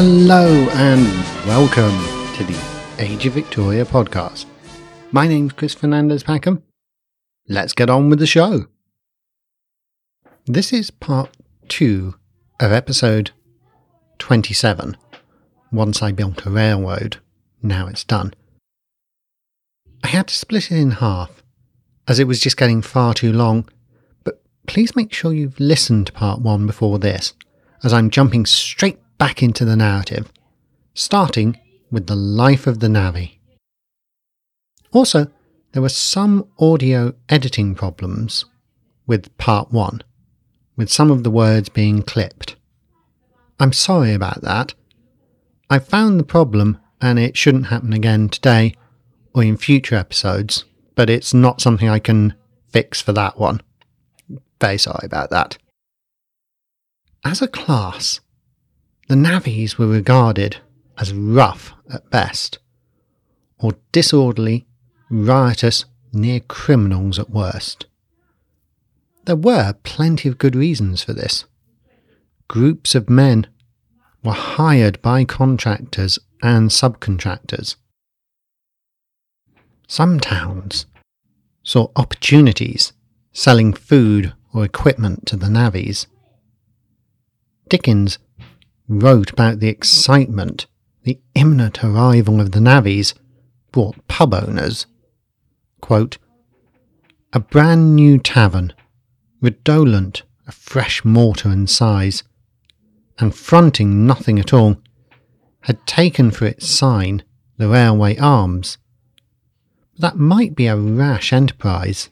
Hello and welcome to the Age of Victoria podcast. My name's Chris Fernandez Packham. Let's get on with the show. This is part two of episode 27. Once I built a railroad, now it's done. I had to split it in half as it was just getting far too long, but please make sure you've listened to part one before this, as I'm jumping straight back into the narrative, starting with the life of the Navvy. Also, there were some audio editing problems with part one, with some of the words being clipped. I'm sorry about that. I found the problem and it shouldn't happen again today or in future episodes, but it's not something I can fix for that one. Very sorry about that. As a class, the navvies were regarded as rough at best, or disorderly, riotous, near criminals at worst. There were plenty of good reasons for this. Groups of men were hired by contractors and subcontractors. Some towns saw opportunities selling food or equipment to the navvies. Dickens wrote about the excitement the imminent arrival of the navvies brought pub owners. Quote, a brand new tavern, redolent of fresh mortar and size, and fronting nothing at all, had taken for its sign the railway arms. That might be a rash enterprise.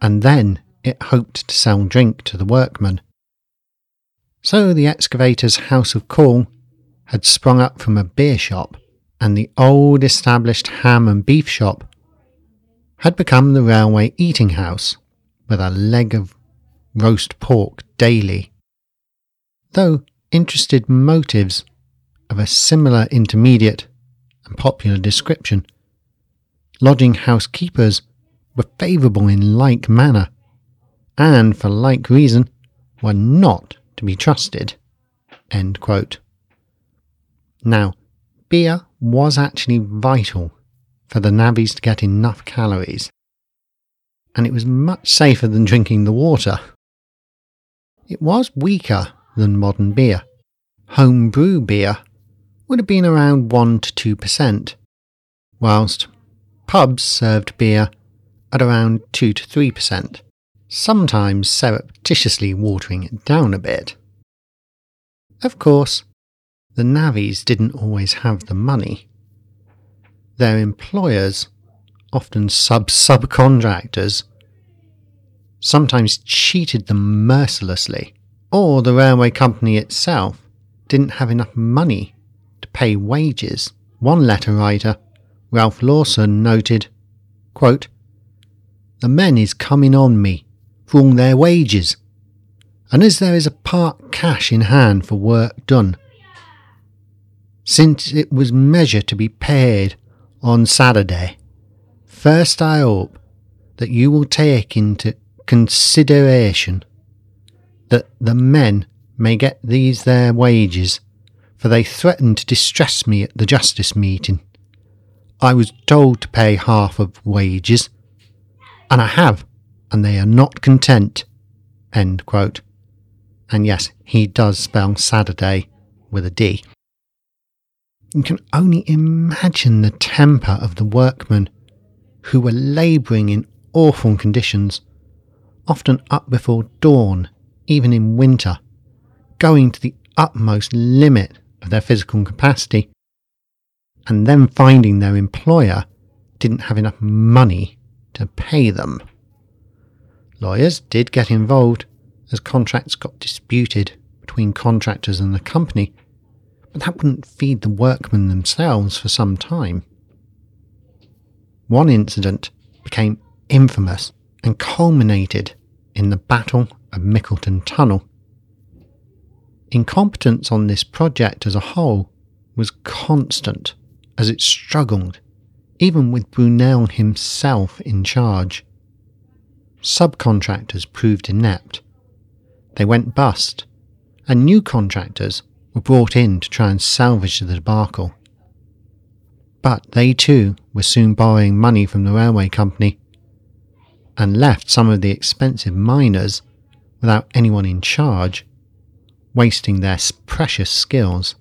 And then it hoped to sell drink to the workmen. So the excavator's house of call had sprung up from a beer shop, and the old established ham and beef shop had become the railway eating house with a leg of roast pork daily. Though interested motives of a similar intermediate and popular description, lodging house keepers were favourable in like manner, and for like reason were not to be trusted. Now, beer was actually vital for the navvies to get enough calories, and it was much safer than drinking the water. It was weaker than modern beer. Home brew beer would have been around 1 to 2%, whilst pubs served beer at around 2 to 3%, sometimes surreptitiously watering it down a bit. Of course, the navvies didn't always have the money. Their employers, often sub subcontractors, sometimes cheated them mercilessly, or the railway company itself didn't have enough money to pay wages. One letter writer, Ralph Lawson, noted, quote, The men is coming on me their wages, and as there is a part cash in hand for work done, since it was measured to be paid on Saturday, first I hope that you will take into consideration that the men may get these their wages, for they threatened to distress me at the justice meeting. I was told to pay half of wages, and I have, and they are not content. End quote. And yes, he does spell Saturday with a D. You can only imagine the temper of the workmen who were labouring in awful conditions, often up before dawn, even in winter, going to the utmost limit of their physical capacity, and then finding their employer didn't have enough money to pay them. Lawyers did get involved as contracts got disputed between contractors and the company, but that wouldn't feed the workmen themselves for some time. One incident became infamous and culminated in the Battle of Mickleton Tunnel. Incompetence on this project as a whole was constant as it struggled, even with Brunel himself in charge. Subcontractors proved inept. They went bust, and new contractors were brought in to try and salvage the debacle. But they too were soon borrowing money from the railway company and left some of the expensive miners without anyone in charge, wasting their precious skills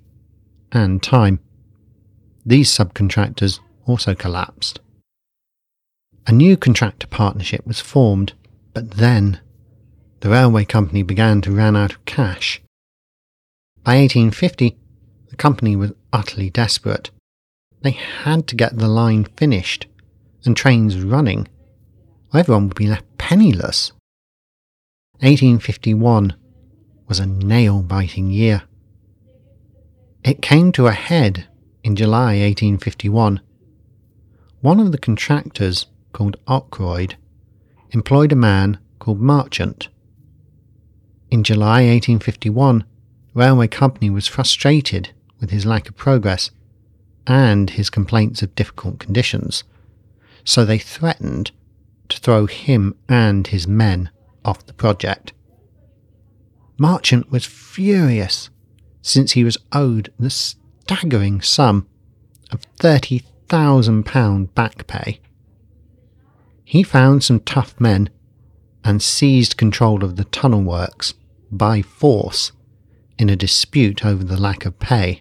and time. These subcontractors also collapsed. A new contractor partnership was formed, but then the railway company began to run out of cash. By 1850, the company was utterly desperate. They had to get the line finished and trains running, or everyone would be left penniless. 1851 was a nail biting year. It came to a head in July 1851. One of the contractors, called Ockroyd, employed a man called Marchant in July 1851, the railway company was frustrated with his lack of progress and his complaints of difficult conditions, so they threatened to throw him and his men off the project. Marchant was furious since he was owed the staggering sum of £30,000 back pay. He found some tough men and seized control of the tunnel works by force in a dispute over the lack of pay.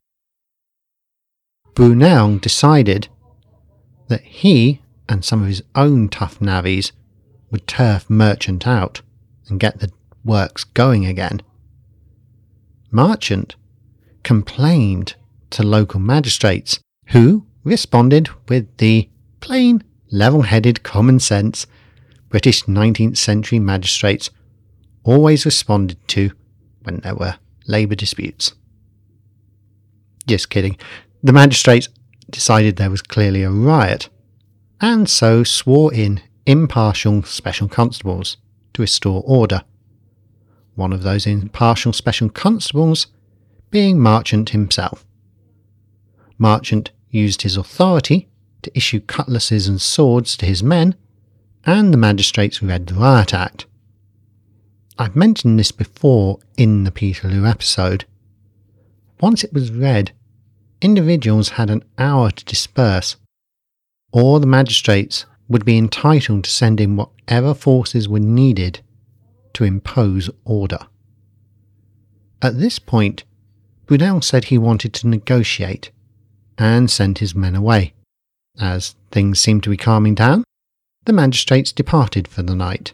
Brunel decided that he and some of his own tough navvies would turf Marchant out and get the works going again. Marchant complained to local magistrates, who responded with the plain, level headed common sense British 19th century magistrates always responded to when there were labour disputes. Just kidding. The magistrates decided there was clearly a riot, and so swore in impartial special constables to restore order. One of those impartial special constables being Marchant himself. Marchant used his authority to issue cutlasses and swords to his men and the magistrates read the Riot Act. I've mentioned this before in the Peterloo episode. Once it was read, individuals had an hour to disperse, or the magistrates would be entitled to send in whatever forces were needed to impose order. At this point, Brunel said he wanted to negotiate and sent his men away. As things seemed to be calming down, the magistrates departed for the night.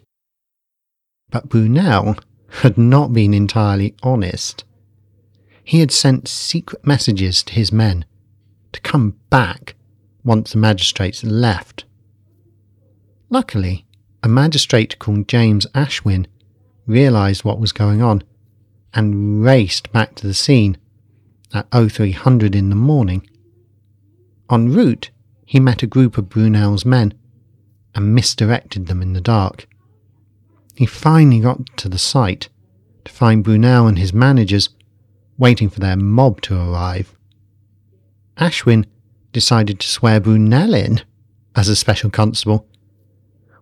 But Brunel had not been entirely honest. He had sent secret messages to his men to come back once the magistrates left. Luckily, a magistrate called James Ashwin realised what was going on and raced back to the scene at 0300 in the morning. En route, he met a group of Brunel's men and misdirected them in the dark. He finally got to the site to find Brunel and his managers waiting for their mob to arrive. Ashwin decided to swear Brunel in as a special constable,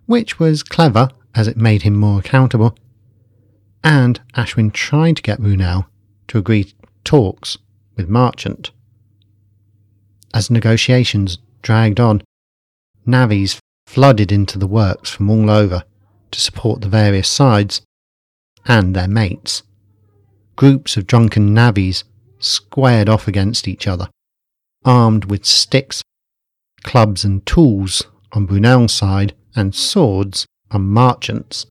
which was clever as it made him more accountable, and Ashwin tried to get Brunel to agree to talks with Marchant. As negotiations dragged on, navvies flooded into the works from all over to support the various sides and their mates. Groups of drunken navvies squared off against each other, armed with sticks, clubs, and tools on Brunel's side and swords on Marchant's.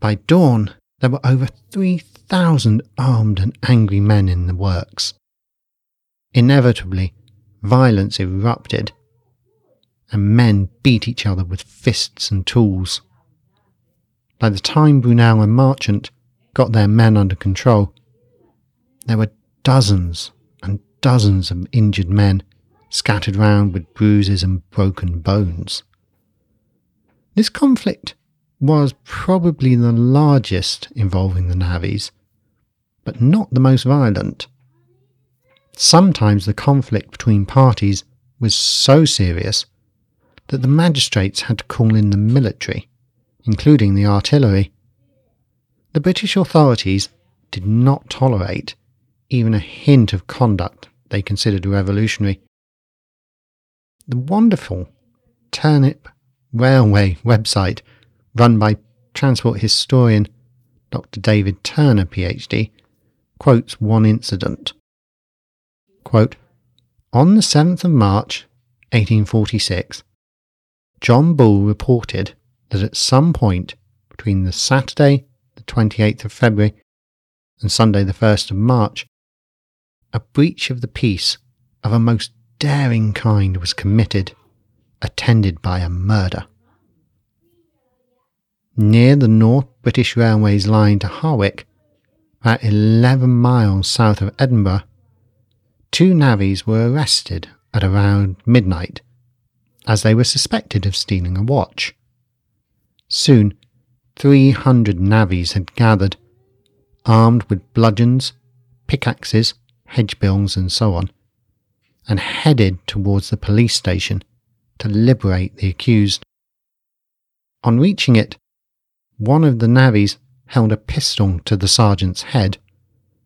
By dawn, there were over 3,000 armed and angry men in the works. Inevitably, violence erupted and men beat each other with fists and tools. By the time Brunel and Marchant got their men under control, there were dozens and dozens of injured men scattered round with bruises and broken bones. This conflict was probably the largest involving the navvies, but not the most violent. Sometimes the conflict between parties was so serious that the magistrates had to call in the military, including the artillery. The British authorities did not tolerate even a hint of conduct they considered revolutionary. The wonderful Turnip Railway website, run by transport historian Dr. David Turner, PhD, quotes one incident. Quote, On the 7th of March, 1846, John Bull reported that at some point between the Saturday, the 28th of February, and Sunday, the 1st of March, a breach of the peace of a most daring kind was committed, attended by a murder. Near the North British Railway's line to Hawick, about 11 miles south of Edinburgh, two navvies were arrested at around midnight as they were suspected of stealing a watch. Soon, 300 navvies had gathered, armed with bludgeons, pickaxes, hedge bills, and so on, and headed towards the police station to liberate the accused. On reaching it, one of the navvies held a pistol to the sergeant's head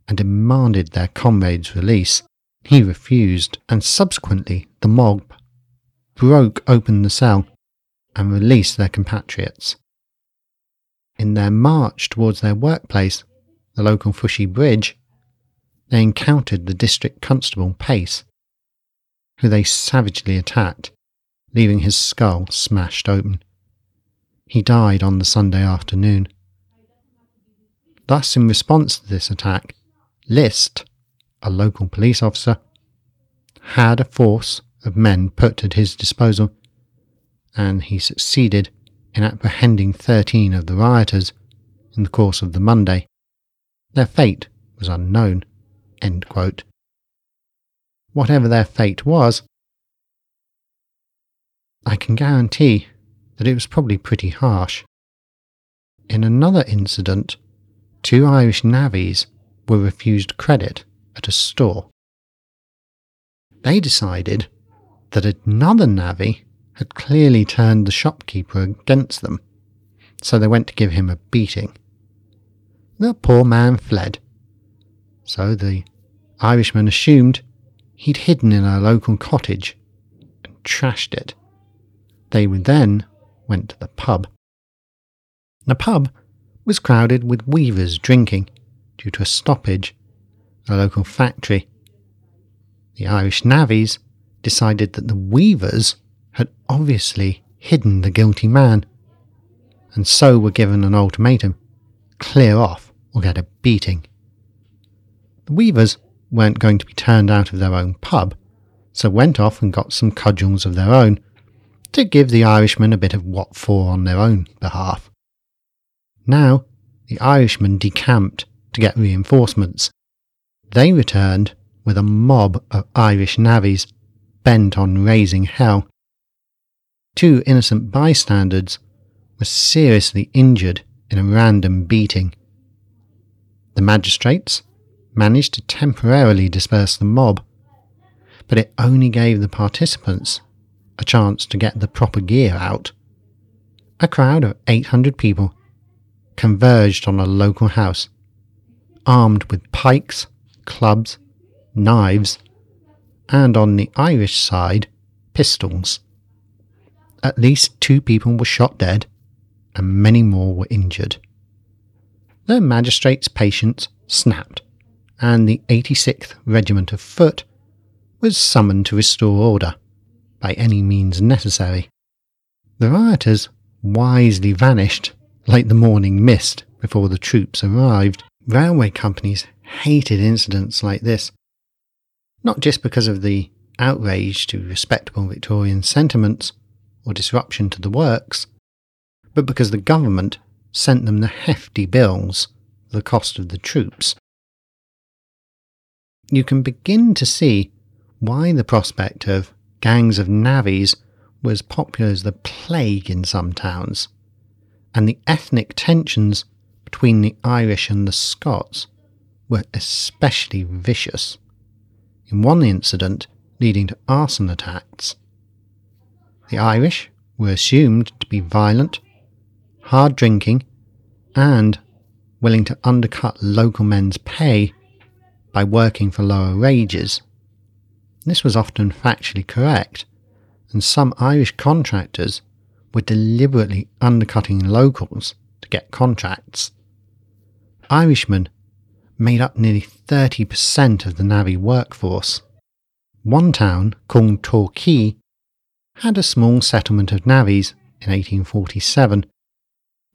and demanded their comrade's release. He refused, and subsequently the mob broke open the cell and released their compatriots. In their march towards their workplace, the local Fushiebridge, they encountered the district constable Pace, who they savagely attacked, leaving his skull smashed open. He died on the Sunday afternoon. Thus, in response to this attack, List, a local police officer, had a force of men put at his disposal, and he succeeded in apprehending 13 of the rioters in the course of the Monday. Their fate was unknown. Whatever their fate was, I can guarantee that it was probably pretty harsh. In another incident, two Irish navvies were refused credit at a store. They decided that another navvy had clearly turned the shopkeeper against them, so they went to give him a beating. The poor man fled, so the Irishman assumed he'd hidden in a local cottage and trashed it. They then went to the pub. The pub was crowded with weavers drinking due to a stoppage at a local factory. The Irish navvies decided that the weavers had obviously hidden the guilty man, and so were given an ultimatum clear off or get a beating. The weavers weren't going to be turned out of their own pub, so went off and got some cudgels of their own to give the Irishmen a bit of what for on their own behalf. Now, the Irishmen decamped to get reinforcements. They returned with a mob of Irish navvies bent on raising hell. Two innocent bystanders were seriously injured in a random beating. The magistrates managed to temporarily disperse the mob, but it only gave the participants a chance to get the proper gear out. A crowd of 800 people converged on a local house, armed with pikes, clubs, knives, and on the Irish side, pistols. At least two people were shot dead, and many more were injured. The magistrate's patience snapped, and the 86th Regiment of Foot was summoned to restore order by any means necessary. The rioters wisely vanished like the morning mist before the troops arrived. Railway companies hated incidents like this, not just because of the outrage to respectable Victorian sentiments or disruption to the works, but because the government sent them the hefty bills, the cost of the troops. You can begin to see why the prospect of gangs of navvies was popular as the plague in some towns, and the ethnic tensions between the Irish and the Scots were especially vicious. In one incident leading to arson attacks, the Irish were assumed to be violent, hard drinking, and willing to undercut local men's pay by working for lower wages. This was often factually correct, and some Irish contractors were deliberately undercutting locals to get contracts. Irishmen made up nearly 30% of the navvy workforce. One town, called Torquay, had a small settlement of navvies in 1847,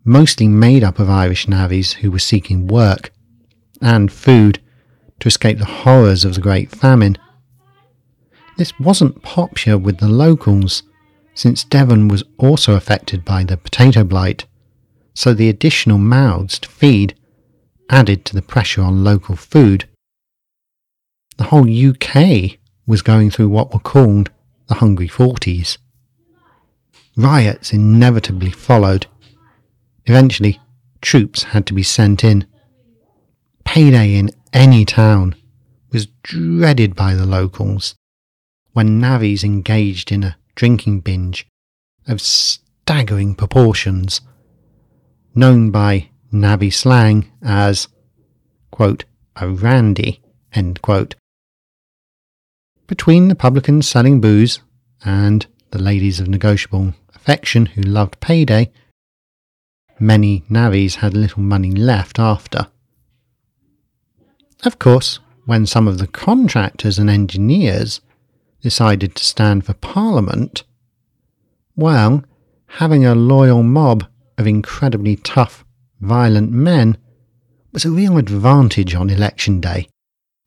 mostly made up of Irish navvies who were seeking work and food to escape the horrors of the Great Famine. This wasn't popular with the locals, since Devon was also affected by the potato blight, so the additional mouths to feed added to the pressure on local food. The whole UK was going through what were called the Hungry Forties. Riots inevitably followed. Eventually, troops had to be sent in. Payday in any town was dreaded by the locals when navvies engaged in a drinking binge of staggering proportions, known by navvy slang as, quote, a randy, end quote. Between the publicans selling booze and the ladies of negotiable affection who loved payday, many navvies had little money left after. Of course, when some of the contractors and engineers decided to stand for Parliament, well, having a loyal mob of incredibly tough, violent men was a real advantage on election day.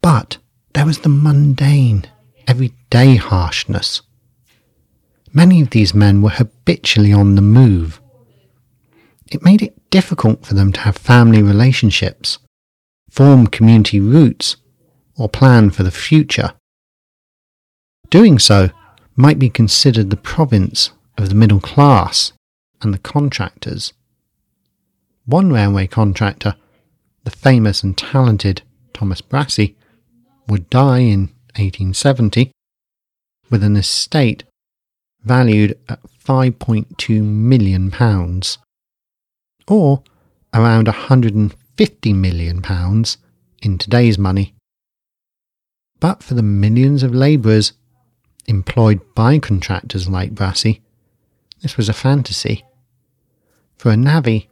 But there was the mundane, everyday harshness. Many of these men were habitually on the move. It made it difficult for them to have family relationships form community roots, or plan for the future. Doing so might be considered the province of the middle class and the contractors. One railway contractor, the famous and talented Thomas Brassey, would die in 1870 with an estate valued at £5.2 million, or around 150 50 million pounds in today's money. But for the millions of labourers employed by contractors like Brassey, this was a fantasy. For a navvy,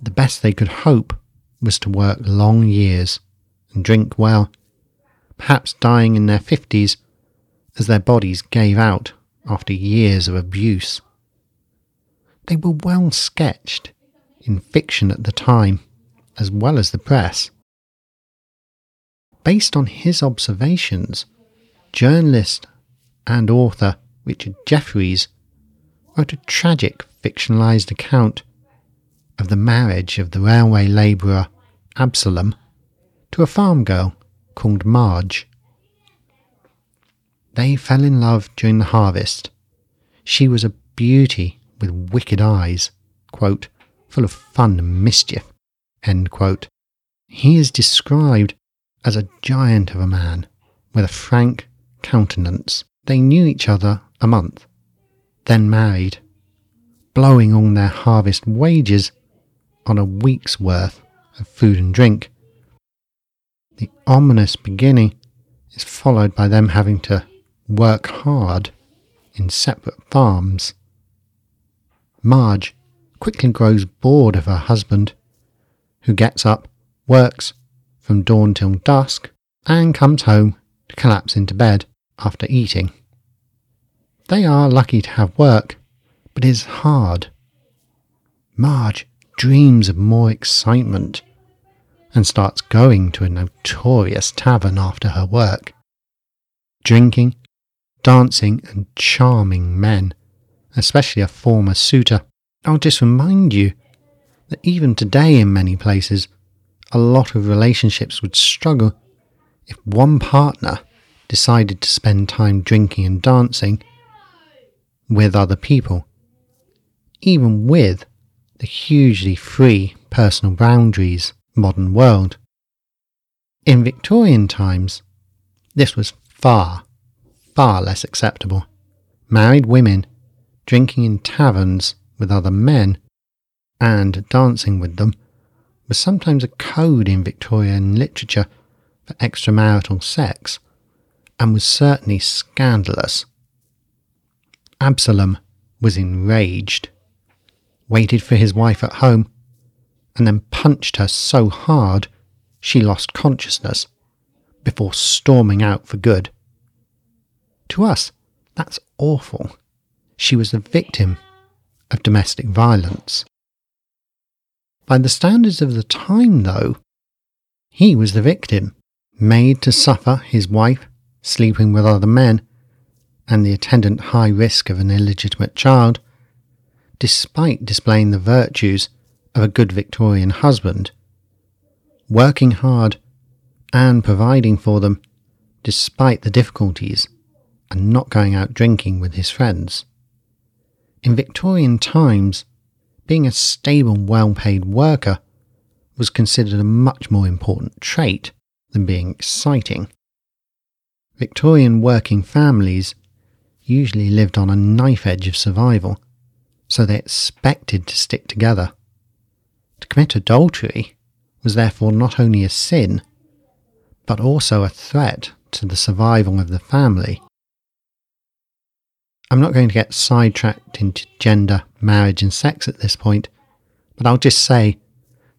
the best they could hope was to work long years and drink well, perhaps dying in their fifties as their bodies gave out after years of abuse. They were well sketched in fiction at the time as well as the press. Based on his observations, journalist and author Richard Jefferies wrote a tragic fictionalized account of the marriage of the railway labourer Absalom to a farm girl called Marge. They fell in love during the harvest. She was a beauty with wicked eyes, quote, full of fun and mischief. He is described as a giant of a man with a frank countenance. They knew each other a month, then married, blowing on their harvest wages on a week's worth of food and drink. The ominous beginning is followed by them having to work hard in separate farms. Marge quickly grows bored of her husband who gets up, works from dawn till dusk, and comes home to collapse into bed after eating. They are lucky to have work, but it is hard. Marge dreams of more excitement and starts going to a notorious tavern after her work. Drinking, dancing, and charming men, especially a former suitor. I'll just remind you that even today in many places, a lot of relationships would struggle if one partner decided to spend time drinking and dancing with other people, even with the hugely free personal boundaries modern world. In Victorian times, this was far, far less acceptable. Married women drinking in taverns with other men and dancing with them was sometimes a code in Victorian literature for extramarital sex and was certainly scandalous. Absalom was enraged, waited for his wife at home, and then punched her so hard she lost consciousness before storming out for good. To us, that's awful. She was the victim of domestic violence. By the standards of the time, though, he was the victim, made to suffer his wife sleeping with other men and the attendant high risk of an illegitimate child, despite displaying the virtues of a good Victorian husband, working hard and providing for them despite the difficulties and not going out drinking with his friends. In Victorian times, being a stable, well paid worker was considered a much more important trait than being exciting. Victorian working families usually lived on a knife edge of survival, so they expected to stick together. To commit adultery was therefore not only a sin, but also a threat to the survival of the family. I'm not going to get sidetracked into gender, marriage, and sex at this point, but I'll just say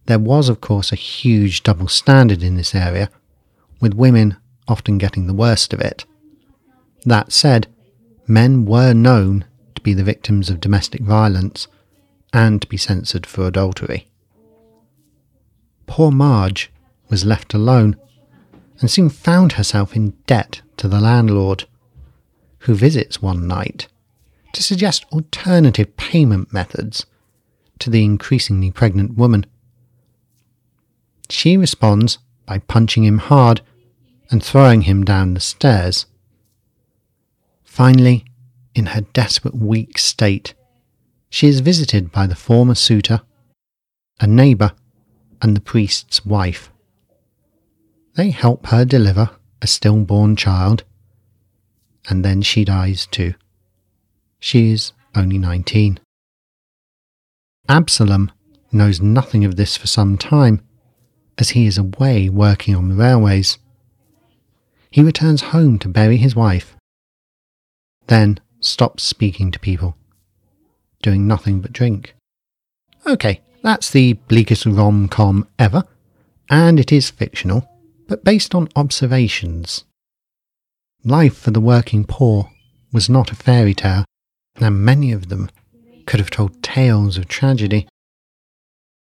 there was, of course, a huge double standard in this area, with women often getting the worst of it. That said, men were known to be the victims of domestic violence and to be censored for adultery. Poor Marge was left alone and soon found herself in debt to the landlord, who visits one night to suggest alternative payment methods to the increasingly pregnant woman. She responds by punching him hard and throwing him down the stairs. Finally, in her desperate, weak state, she is visited by the former suitor, a neighbour, and the priest's wife. They help her deliver a stillborn child, and then she dies too. She is only 19. Absalom knows nothing of this for some time, as he is away working on the railways. He returns home to bury his wife, then stops speaking to people, doing nothing but drink. Okay, that's the bleakest rom com ever, and it is fictional, but based on observations. Life for the working poor was not a fairy tale, and many of them could have told tales of tragedy.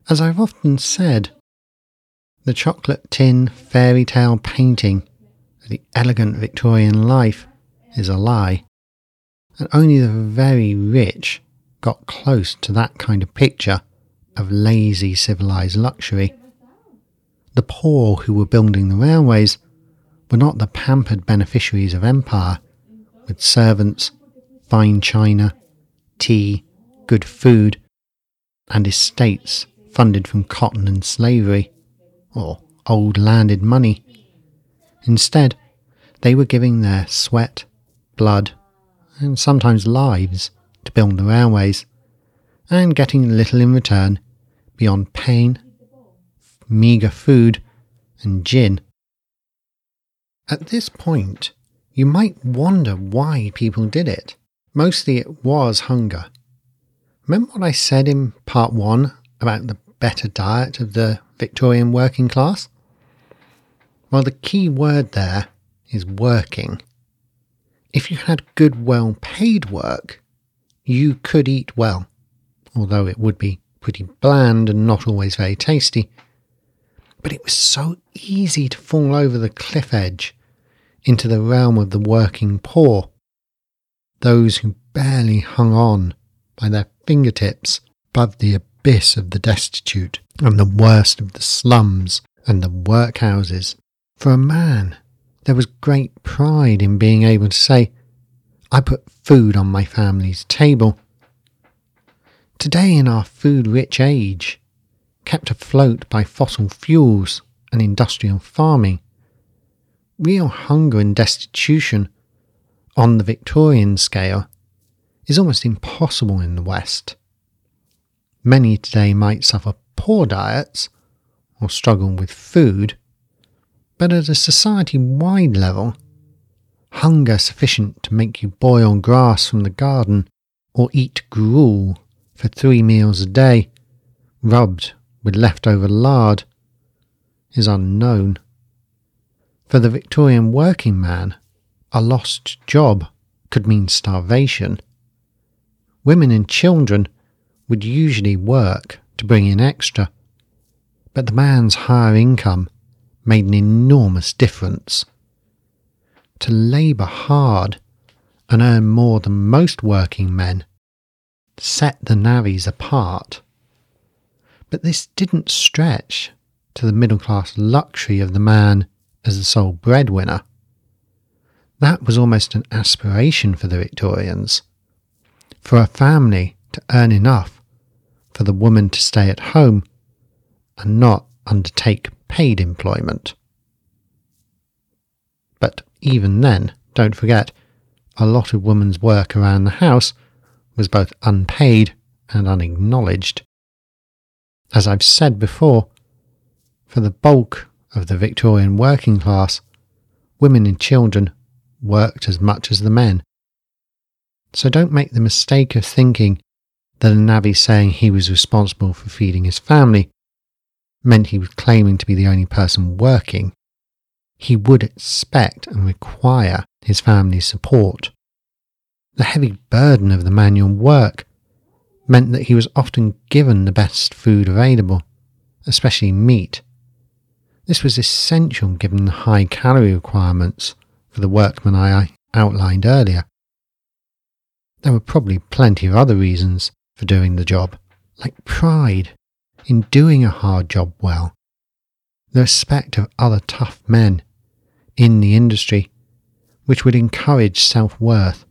As I've often said, the chocolate tin fairy tale painting of the elegant Victorian life is a lie, and only the very rich got close to that kind of picture of lazy civilized luxury. The poor who were building the railways were not the pampered beneficiaries of empire, with servants, fine china, tea, good food, and estates funded from cotton and slavery, or old landed money. Instead, they were giving their sweat, blood, and sometimes lives to build the railways, and getting little in return beyond pain, meagre food, and gin. At this point, you might wonder why people did it. Mostly it was hunger. Remember what I said in part one about the better diet of the Victorian working class? Well, the key word there is working. If you had good, well paid work, you could eat well, although it would be pretty bland and not always very tasty. But it was so easy to fall over the cliff edge into the realm of the working poor, those who barely hung on by their fingertips above the abyss of the destitute and the worst of the slums and the workhouses for a man, there was great pride in being able to say, I put food on my family's table. Today, in our food rich age, kept afloat by fossil fuels and industrial farming, real hunger and destitution on the Victorian scale is almost impossible in the West. Many today might suffer poor diets or struggle with food, But at a society wide level, hunger sufficient to make you boil grass from the garden or eat gruel for three meals a day, rubbed with leftover lard, is unknown. For the Victorian working man, a lost job could mean starvation. Women and children would usually work to bring in extra, but the man's higher income made an enormous difference. To labour hard and earn more than most working men set the navvies apart. But this didn't stretch to the middle class luxury of the man as the sole breadwinner. That was almost an aspiration for the Victorians. For a family to earn enough for the woman to stay at home and not undertake paid employment. But even then, don't forget, a lot of women's work around the house was both unpaid and unacknowledged. As I've said before, for the bulk of the Victorian working class, women and children worked as much as the men. So don't make the mistake of thinking that a navvy saying he was responsible for feeding his family meant he was claiming to be the only person working. He would expect and require his family's support. The heavy burden of the manual work meant that he was often given the best food available, especially meat. This was essential given the high calorie requirements for the workmen I outlined earlier. There were probably plenty of other reasons for doing the job, like pride in doing a hard job well, the respect of other tough men in the industry, which would encourage self worth,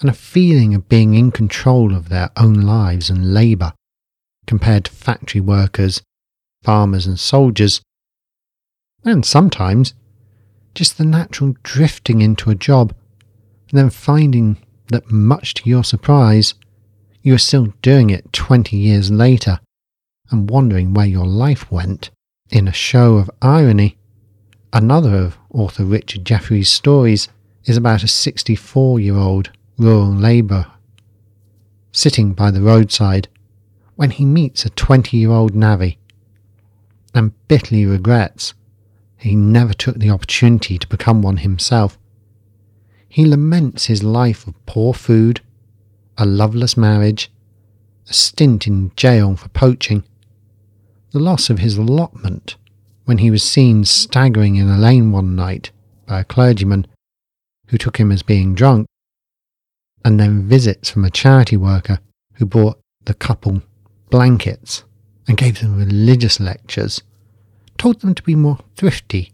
and a feeling of being in control of their own lives and labour compared to factory workers, farmers, and soldiers, and sometimes just the natural drifting into a job and then finding that, much to your surprise, you are still doing it 20 years later and wondering where your life went. In a show of irony, another of author Richard Jefferies' stories is about a 64 year old rural labourer sitting by the roadside when he meets a 20 year old navvy and bitterly regrets he never took the opportunity to become one himself. He laments his life of poor food, a loveless marriage, a stint in jail for poaching, the loss of his allotment when he was seen staggering in a lane one night by a clergyman who took him as being drunk, and then visits from a charity worker who bought the couple blankets and gave them religious lectures told them to be more thrifty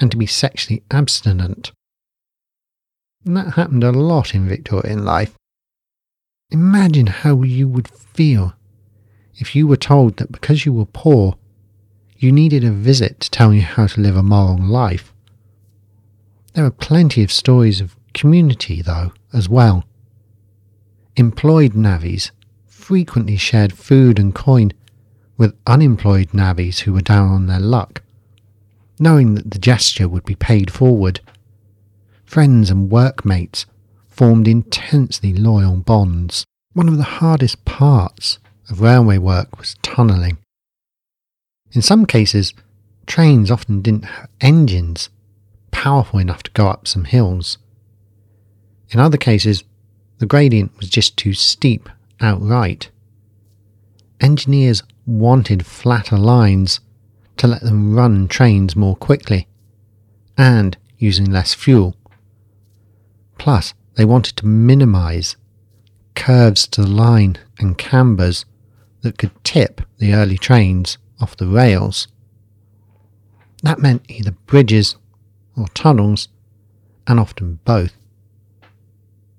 and to be sexually abstinent. And that happened a lot in Victorian life. Imagine how you would feel if you were told that because you were poor, you needed a visit to tell you how to live a moral life. There are plenty of stories of community, though, as well. Employed navvies frequently shared food and coin with unemployed navvies who were down on their luck, knowing that the gesture would be paid forward. Friends and workmates formed intensely loyal bonds. One of the hardest parts of railway work was tunnelling. In some cases, trains often didn't have engines powerful enough to go up some hills. In other cases, the gradient was just too steep outright. Engineers wanted flatter lines to let them run trains more quickly and using less fuel. Plus, they wanted to minimize curves to the line and cambers that could tip the early trains off the rails. That meant either bridges or tunnels, and often both.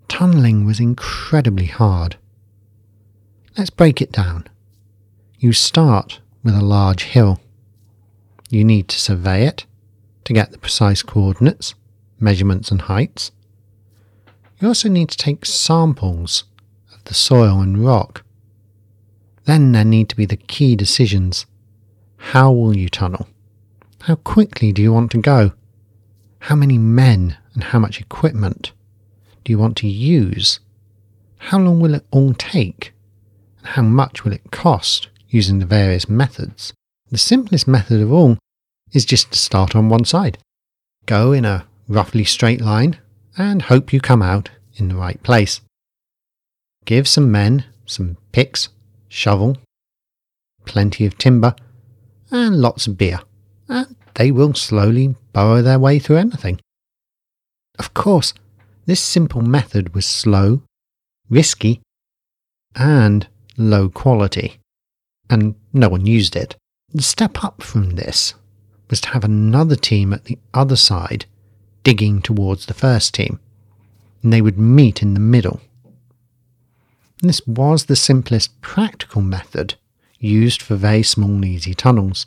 Tunnelling was incredibly hard. Let's break it down. You start with a large hill. You need to survey it to get the precise coordinates, measurements, and heights. You also need to take samples of the soil and rock. Then there need to be the key decisions. How will you tunnel? How quickly do you want to go? How many men and how much equipment do you want to use? How long will it all take? And how much will it cost using the various methods? The simplest method of all is just to start on one side. Go in a roughly straight line and hope you come out in the right place. Give some men some picks, shovel, plenty of timber, and lots of beer, and they will slowly burrow their way through anything. Of course, this simple method was slow, risky, and low quality, and no one used it. The step up from this was to have another team at the other side digging towards the first team, and they would meet in the middle. And this was the simplest practical method used for very small and easy tunnels.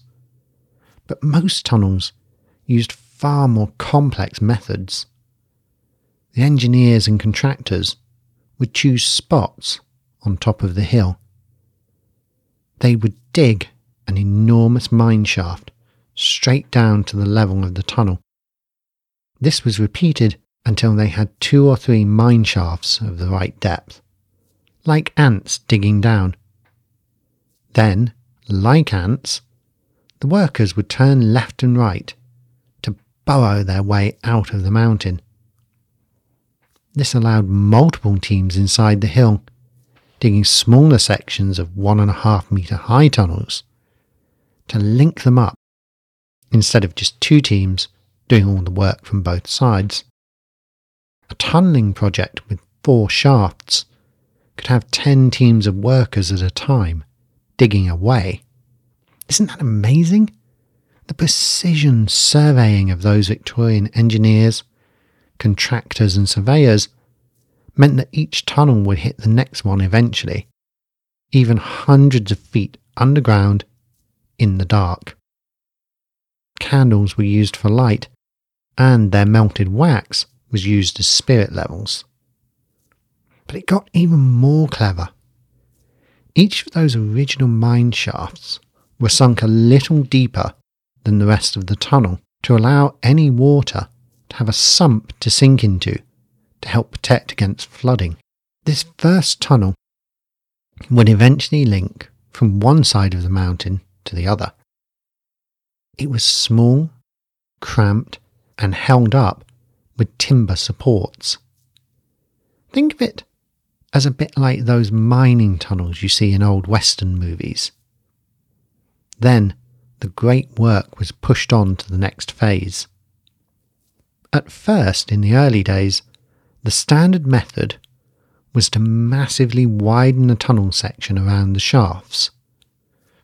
But most tunnels used far more complex methods. The engineers and contractors would choose spots on top of the hill. They would dig an enormous mine shaft straight down to the level of the tunnel. This was repeated until they had two or three mine shafts of the right depth, like ants digging down. Then, like ants, the workers would turn left and right to burrow their way out of the mountain. This allowed multiple teams inside the hill, digging smaller sections of one and a half metre high tunnels, to link them up instead of just two teams doing all the work from both sides. A tunnelling project with four shafts could have 10 teams of workers at a time digging away. Isn't that amazing? The precision surveying of those Victorian engineers, contractors, and surveyors meant that each tunnel would hit the next one eventually, even hundreds of feet underground in the dark. Candles were used for light, and their melted wax was used as spirit levels. But it got even more clever. Each of those original mine shafts were sunk a little deeper than the rest of the tunnel to allow any water to have a sump to sink into to help protect against flooding. This first tunnel would eventually link from one side of the mountain to the other. It was small, cramped, and held up with timber supports. Think of it as a bit like those mining tunnels you see in old Western movies. Then the great work was pushed on to the next phase. At first, in the early days, the standard method was to massively widen the tunnel section around the shafts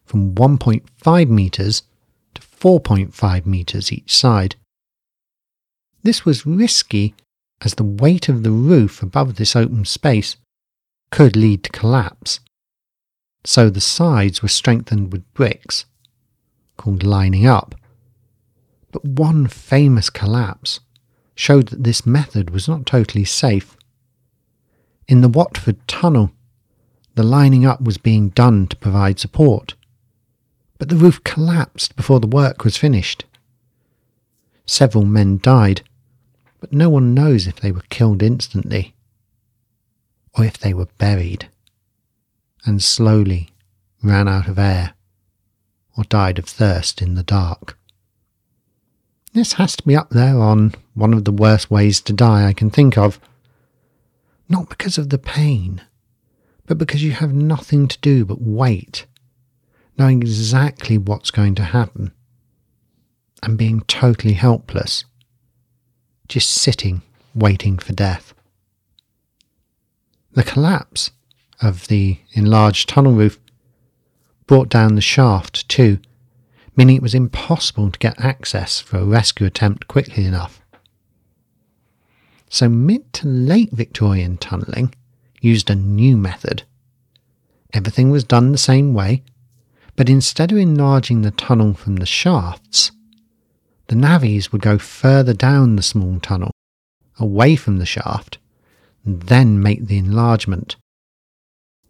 from 1.5 metres to 4.5 metres each side. This was risky as the weight of the roof above this open space could lead to collapse. So the sides were strengthened with bricks, called lining up. But one famous collapse showed that this method was not totally safe. In the Watford Tunnel, the lining up was being done to provide support, but the roof collapsed before the work was finished. Several men died, but no one knows if they were killed instantly or if they were buried and slowly ran out of air or died of thirst in the dark. This has to be up there on one of the worst ways to die I can think of. Not because of the pain, but because you have nothing to do but wait, knowing exactly what's going to happen, and being totally helpless, just sitting waiting for death. The collapse of the enlarged tunnel roof brought down the shaft too, meaning it was impossible to get access for a rescue attempt quickly enough. So mid to late Victorian tunnelling used a new method. Everything was done the same way, but instead of enlarging the tunnel from the shafts, the navvies would go further down the small tunnel, away from the shaft, then make the enlargement,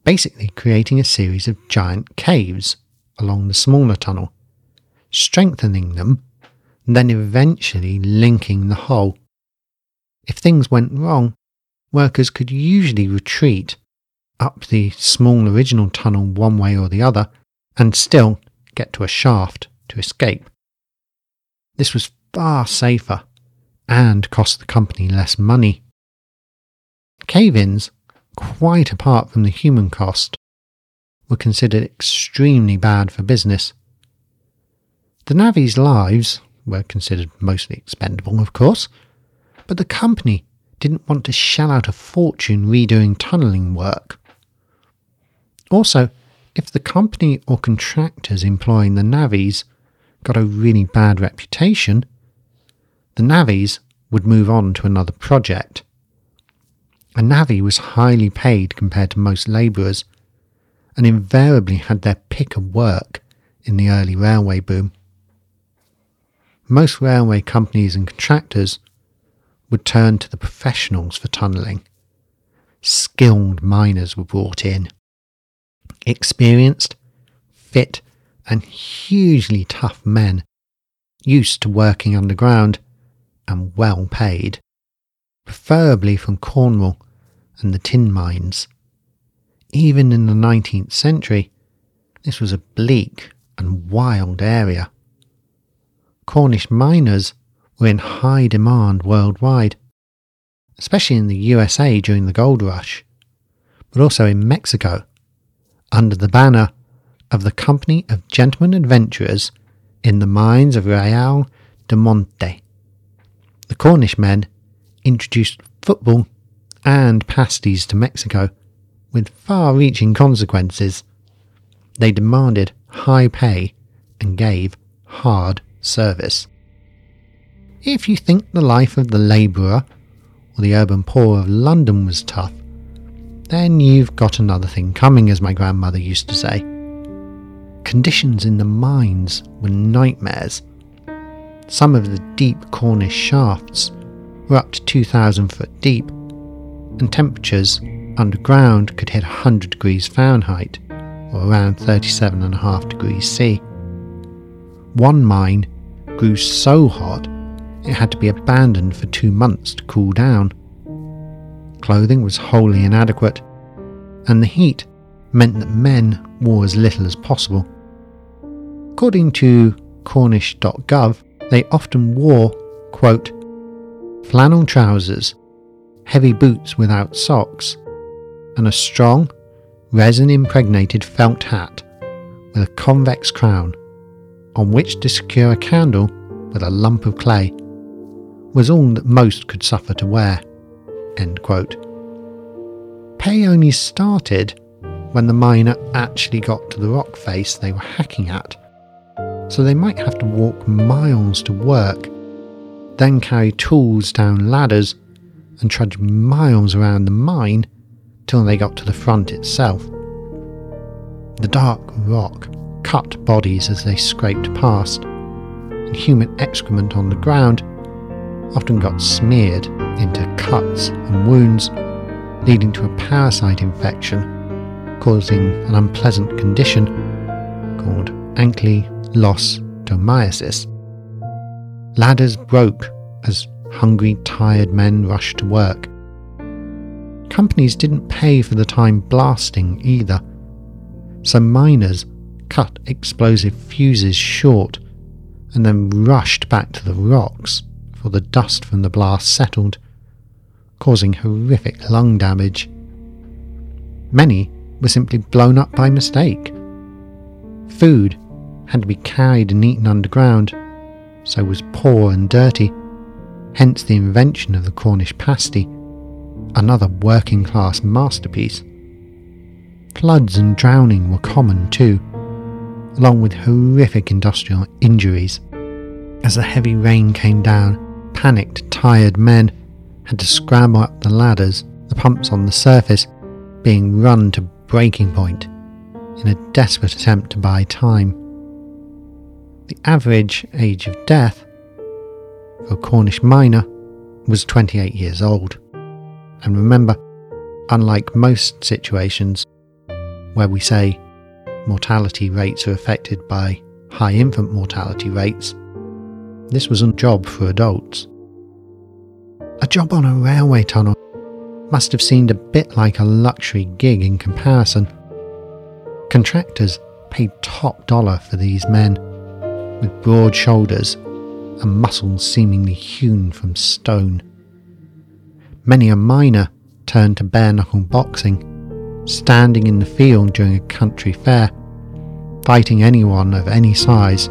basically creating a series of giant caves along the smaller tunnel, strengthening them then eventually linking the whole. If things went wrong, workers could usually retreat up the small original tunnel one way or the other and still get to a shaft to escape. This was far safer and cost the company less money. Cave ins, quite apart from the human cost, were considered extremely bad for business. The navvies' lives were considered mostly expendable, of course, but the company didn't want to shell out a fortune redoing tunnelling work. Also, if the company or contractors employing the navvies got a really bad reputation, the navvies would move on to another project. A navvy was highly paid compared to most labourers and invariably had their pick of work in the early railway boom. Most railway companies and contractors would turn to the professionals for tunnelling. Skilled miners were brought in. Experienced, fit, and hugely tough men, used to working underground and well paid, preferably from Cornwall and the tin mines. Even in the 19th century, this was a bleak and wild area. Cornish miners were in high demand worldwide, especially in the USA during the gold rush, but also in Mexico, under the banner of the Company of Gentlemen Adventurers in the mines of Real de Monte. The Cornish men introduced football and pasties to Mexico with far reaching consequences. They demanded high pay and gave hard service. If you think the life of the labourer or the urban poor of London was tough, then you've got another thing coming, as my grandmother used to say. Conditions in the mines were nightmares. Some of the deep Cornish shafts were up to 2,000 foot deep, and temperatures underground could hit 100 degrees Fahrenheit, or around 37.5 degrees C. One mine grew so hot it had to be abandoned for two months to cool down. Clothing was wholly inadequate, and the heat meant that men wore as little as possible. According to Cornish.gov, they often wore, quote, flannel trousers, heavy boots without socks, and a strong, resin impregnated felt hat with a convex crown on which to secure a candle with a lump of clay was all that most could suffer to wear. Pay only started when the miner actually got to the rock face they were hacking at, so they might have to walk miles to work, then carry tools down ladders and trudge miles around the mine till they got to the front itself. The dark rock cut bodies as they scraped past, and human excrement on the ground often got smeared into cuts and wounds, leading to a parasite infection, causing an unpleasant condition called ankylostomiasis. Ladders broke as hungry, tired men rushed to work. Companies didn't pay for the time blasting either, so miners cut explosive fuses short and then rushed back to the rocks for the dust from the blast settled, causing horrific lung damage. Many were simply blown up by mistake. Food had to be carried and eaten underground, so was poor and dirty, hence the invention of the Cornish pasty, another working class masterpiece. Floods and drowning were common too, along with horrific industrial injuries. As the heavy rain came down, panicked, tired men had to scramble up the ladders, the pumps on the surface being run to breaking point in a desperate attempt to buy time. The average age of death for a Cornish miner was 28 years old. And remember, unlike most situations where we say mortality rates are affected by high infant mortality rates, this was a job for adults. A job on a railway tunnel must have seemed a bit like a luxury gig in comparison. Contractors paid top dollar for these men, with broad shoulders and muscles seemingly hewn from stone. Many a miner turned to bare knuckle boxing, standing in the field during a country fair, fighting anyone of any size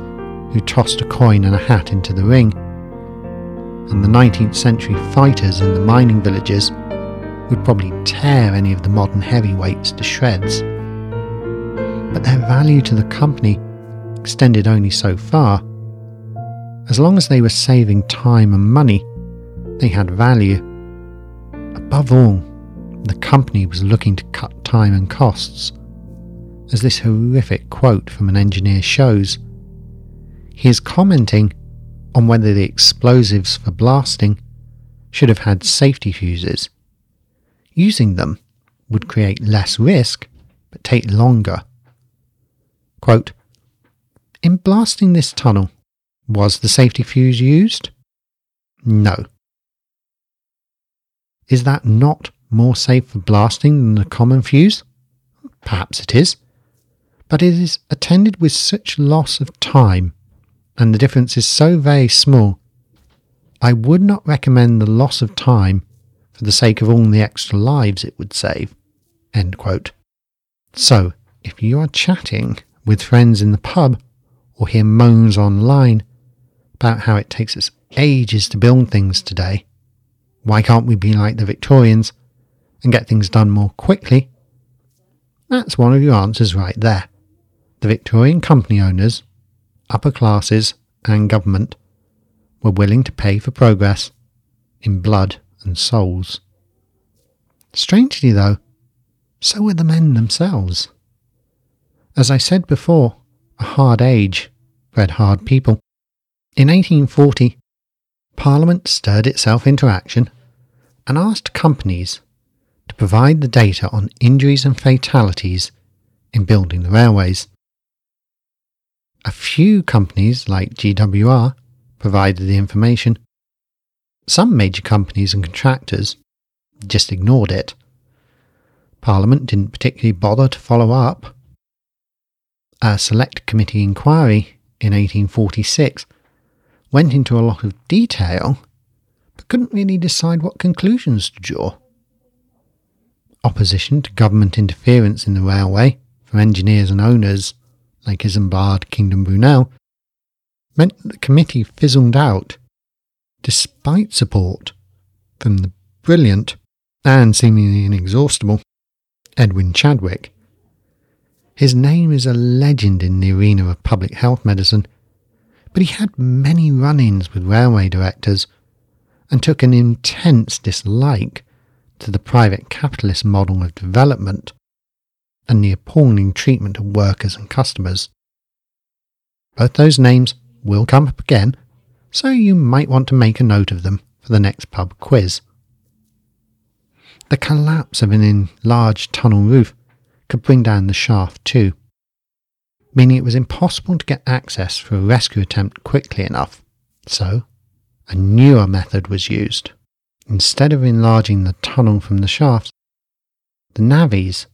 who tossed a coin and a hat into the ring. And the 19th century fighters in the mining villages would probably tear any of the modern heavyweights to shreds. But their value to the company extended only so far. As long as they were saving time and money, they had value. Above all, the company was looking to cut time and costs. As this horrific quote from an engineer shows, he is commenting on whether the explosives for blasting should have had safety fuses. Using them would create less risk but take longer. Quote, In blasting this tunnel, was the safety fuse used? No. Is that not more safe for blasting than the common fuse? Perhaps it is. But it is attended with such loss of time and the difference is so very small, I would not recommend the loss of time for the sake of all the extra lives it would save. So, if you are chatting with friends in the pub or hear moans online about how it takes us ages to build things today, why can't we be like the Victorians and get things done more quickly? That's one of your answers right there. The Victorian company owners upper classes, and government were willing to pay for progress in blood and souls. Strangely, though, so were the men themselves. As I said before, hard age bred hard people. In 1840, Parliament stirred itself into action and asked companies to provide the data on injuries and fatalities in building the railways. A few companies like GWR provided the information. Some major companies and contractors just ignored it. Parliament didn't particularly bother to follow up. A select committee inquiry in 1846 went into a lot of detail but couldn't really decide what conclusions to draw. Opposition to government interference in the railway from engineers and owners like Isambard, Kingdom Brunel, meant that the committee fizzled out, despite support from the brilliant and seemingly inexhaustible Edwin Chadwick. His name is a legend in the arena of public health medicine, but he had many run ins with railway directors and took an intense dislike to the private capitalist model of development and the appalling treatment of workers and customers. Both those names will come up again, so you might want to make a note of them for the next pub quiz. The collapse of an enlarged tunnel roof could bring down the shaft too, meaning it was impossible to get access for a rescue attempt quickly enough. So, a newer method was used. Instead of enlarging the tunnel from the shafts, the navvies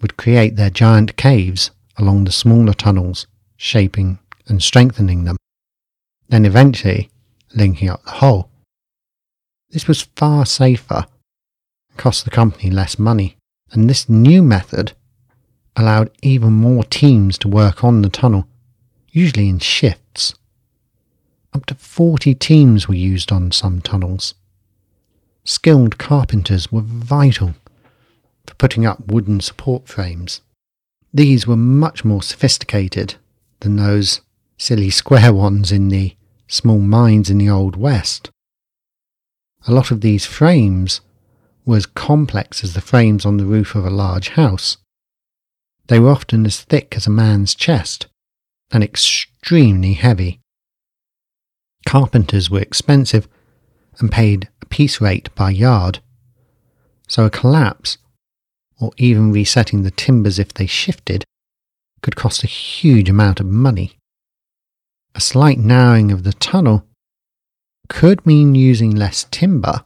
would create their giant caves along the smaller tunnels, shaping and strengthening them, then eventually linking up the whole. This was far safer, and cost the company less money, and this new method allowed even more teams to work on the tunnel, usually in shifts. Up to 40 teams were used on some tunnels. Skilled carpenters were vital for putting up wooden support frames. These were much more sophisticated than those silly square ones in the small mines in the Old West. A lot of these frames were as complex as the frames on the roof of a large house. They were often as thick as a man's chest and extremely heavy. Carpenters were expensive and paid a piece rate by yard, so a collapse or even resetting the timbers if they shifted, could cost a huge amount of money. a slight narrowing of the tunnel could mean using less timber,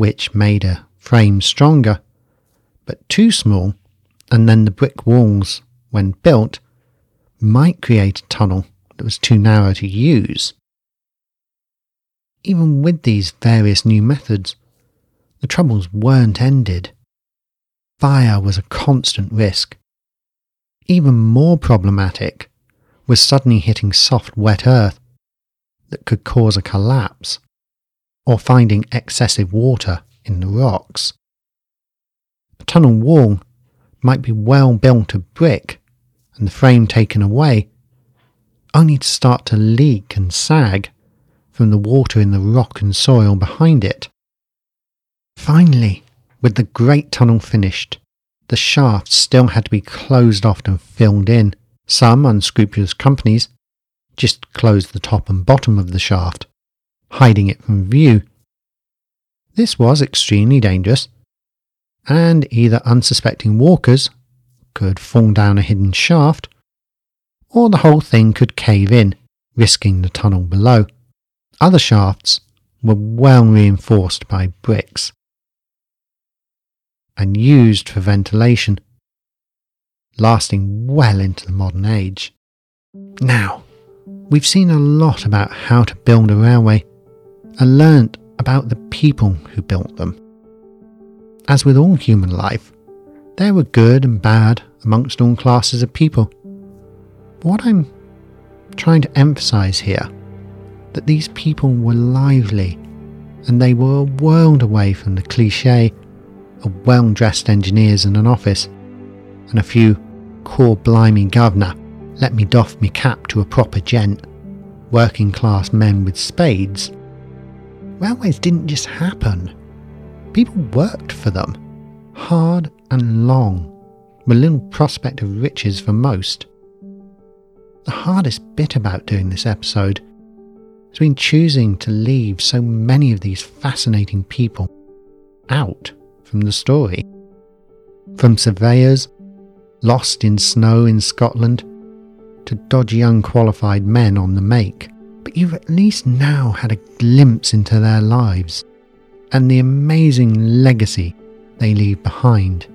which made a frame stronger, but too small, and then the brick walls, when built, might create a tunnel that was too narrow to use. Even with these various new methods, the troubles weren't ended. Fire was a constant risk. Even more problematic was suddenly hitting soft, wet earth that could cause a collapse, or finding excessive water in the rocks. A tunnel wall might be well built of brick and the frame taken away, only to start to leak and sag from the water in the rock and soil behind it. Finally, with the great tunnel finished, the shaft still had to be closed off and filled in. Some unscrupulous companies just closed the top and bottom of the shaft, hiding it from view. This was extremely dangerous, and either unsuspecting walkers could fall down a hidden shaft, or the whole thing could cave in, risking the tunnel below. Other shafts were well reinforced by bricks and used for ventilation, lasting well into the modern age. Now, we've seen a lot about how to build a railway and learnt about the people who built them. As with all human life, there were good and bad amongst all classes of people. What I'm trying to emphasize here that these people were lively and they were a world away from the cliche of well dressed engineers in an office and a few core blimey governor, let me doff me cap to a proper gent, working class men with spades. Railways didn't just happen. People worked for them, hard and long, with little prospect of riches for most. The hardest bit about doing this episode has been choosing to leave so many of these fascinating people out from the story. From surveyors lost in snow in Scotland to dodgy unqualified men on the make, but you've at least now had a glimpse into their lives and the amazing legacy they leave behind.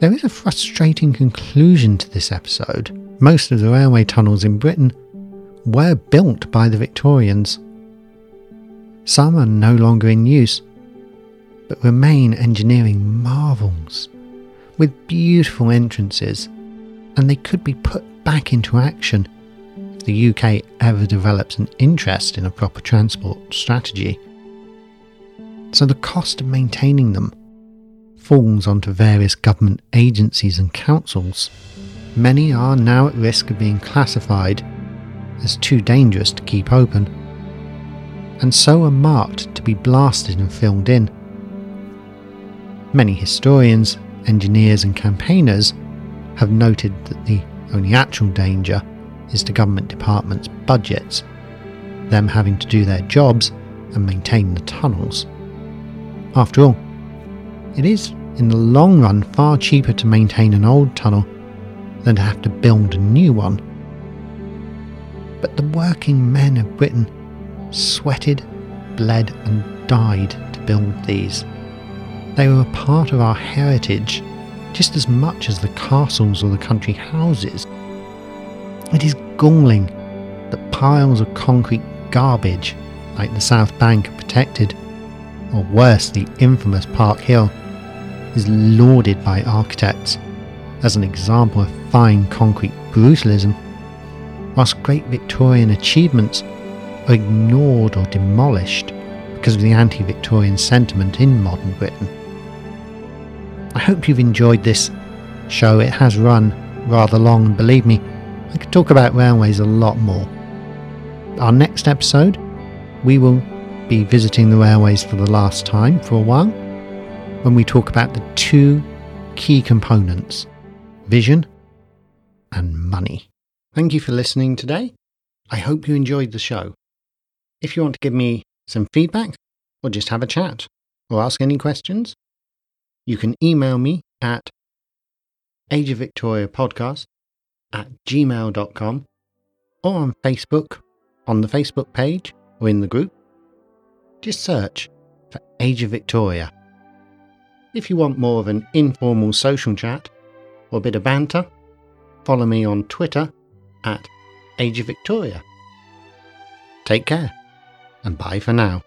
There is a frustrating conclusion to this episode. Most of the railway tunnels in Britain were built by the Victorians. Some are no longer in use, but remain engineering marvels with beautiful entrances, and they could be put back into action the UK ever develops an interest in a proper transport strategy. So the cost of maintaining them falls onto various government agencies and councils. Many are now at risk of being classified as too dangerous to keep open, and so are marked to be blasted and filled in. Many historians, engineers, and campaigners have noted that the only actual danger is to government departments' budgets, them having to do their jobs and maintain the tunnels. After all, it is in the long run far cheaper to maintain an old tunnel than to have to build a new one. But the working men of Britain sweated, bled, and died to build these. They were a part of our heritage just as much as the castles or the country houses. It is galling that piles of concrete garbage, like the South Bank, are protected, or worse, the infamous Park Hill, is lauded by architects as an example of fine concrete brutalism, whilst great Victorian achievements are ignored or demolished because of the anti Victorian sentiment in modern Britain. I hope you've enjoyed this show. It has run rather long, and believe me, I could talk about railways a lot more. Our next episode, we will be visiting the railways for the last time for a while when we talk about the two key components vision and money. Thank you for listening today. I hope you enjoyed the show. If you want to give me some feedback, or just have a chat, or ask any questions, you can email me at Age of Victoria podcast at gmail.com or on Facebook on the Facebook page or in the group. Just search for Age of Victoria. If you want more of an informal social chat or a bit of banter, follow me on Twitter at Age of Victoria. Take care and bye for now.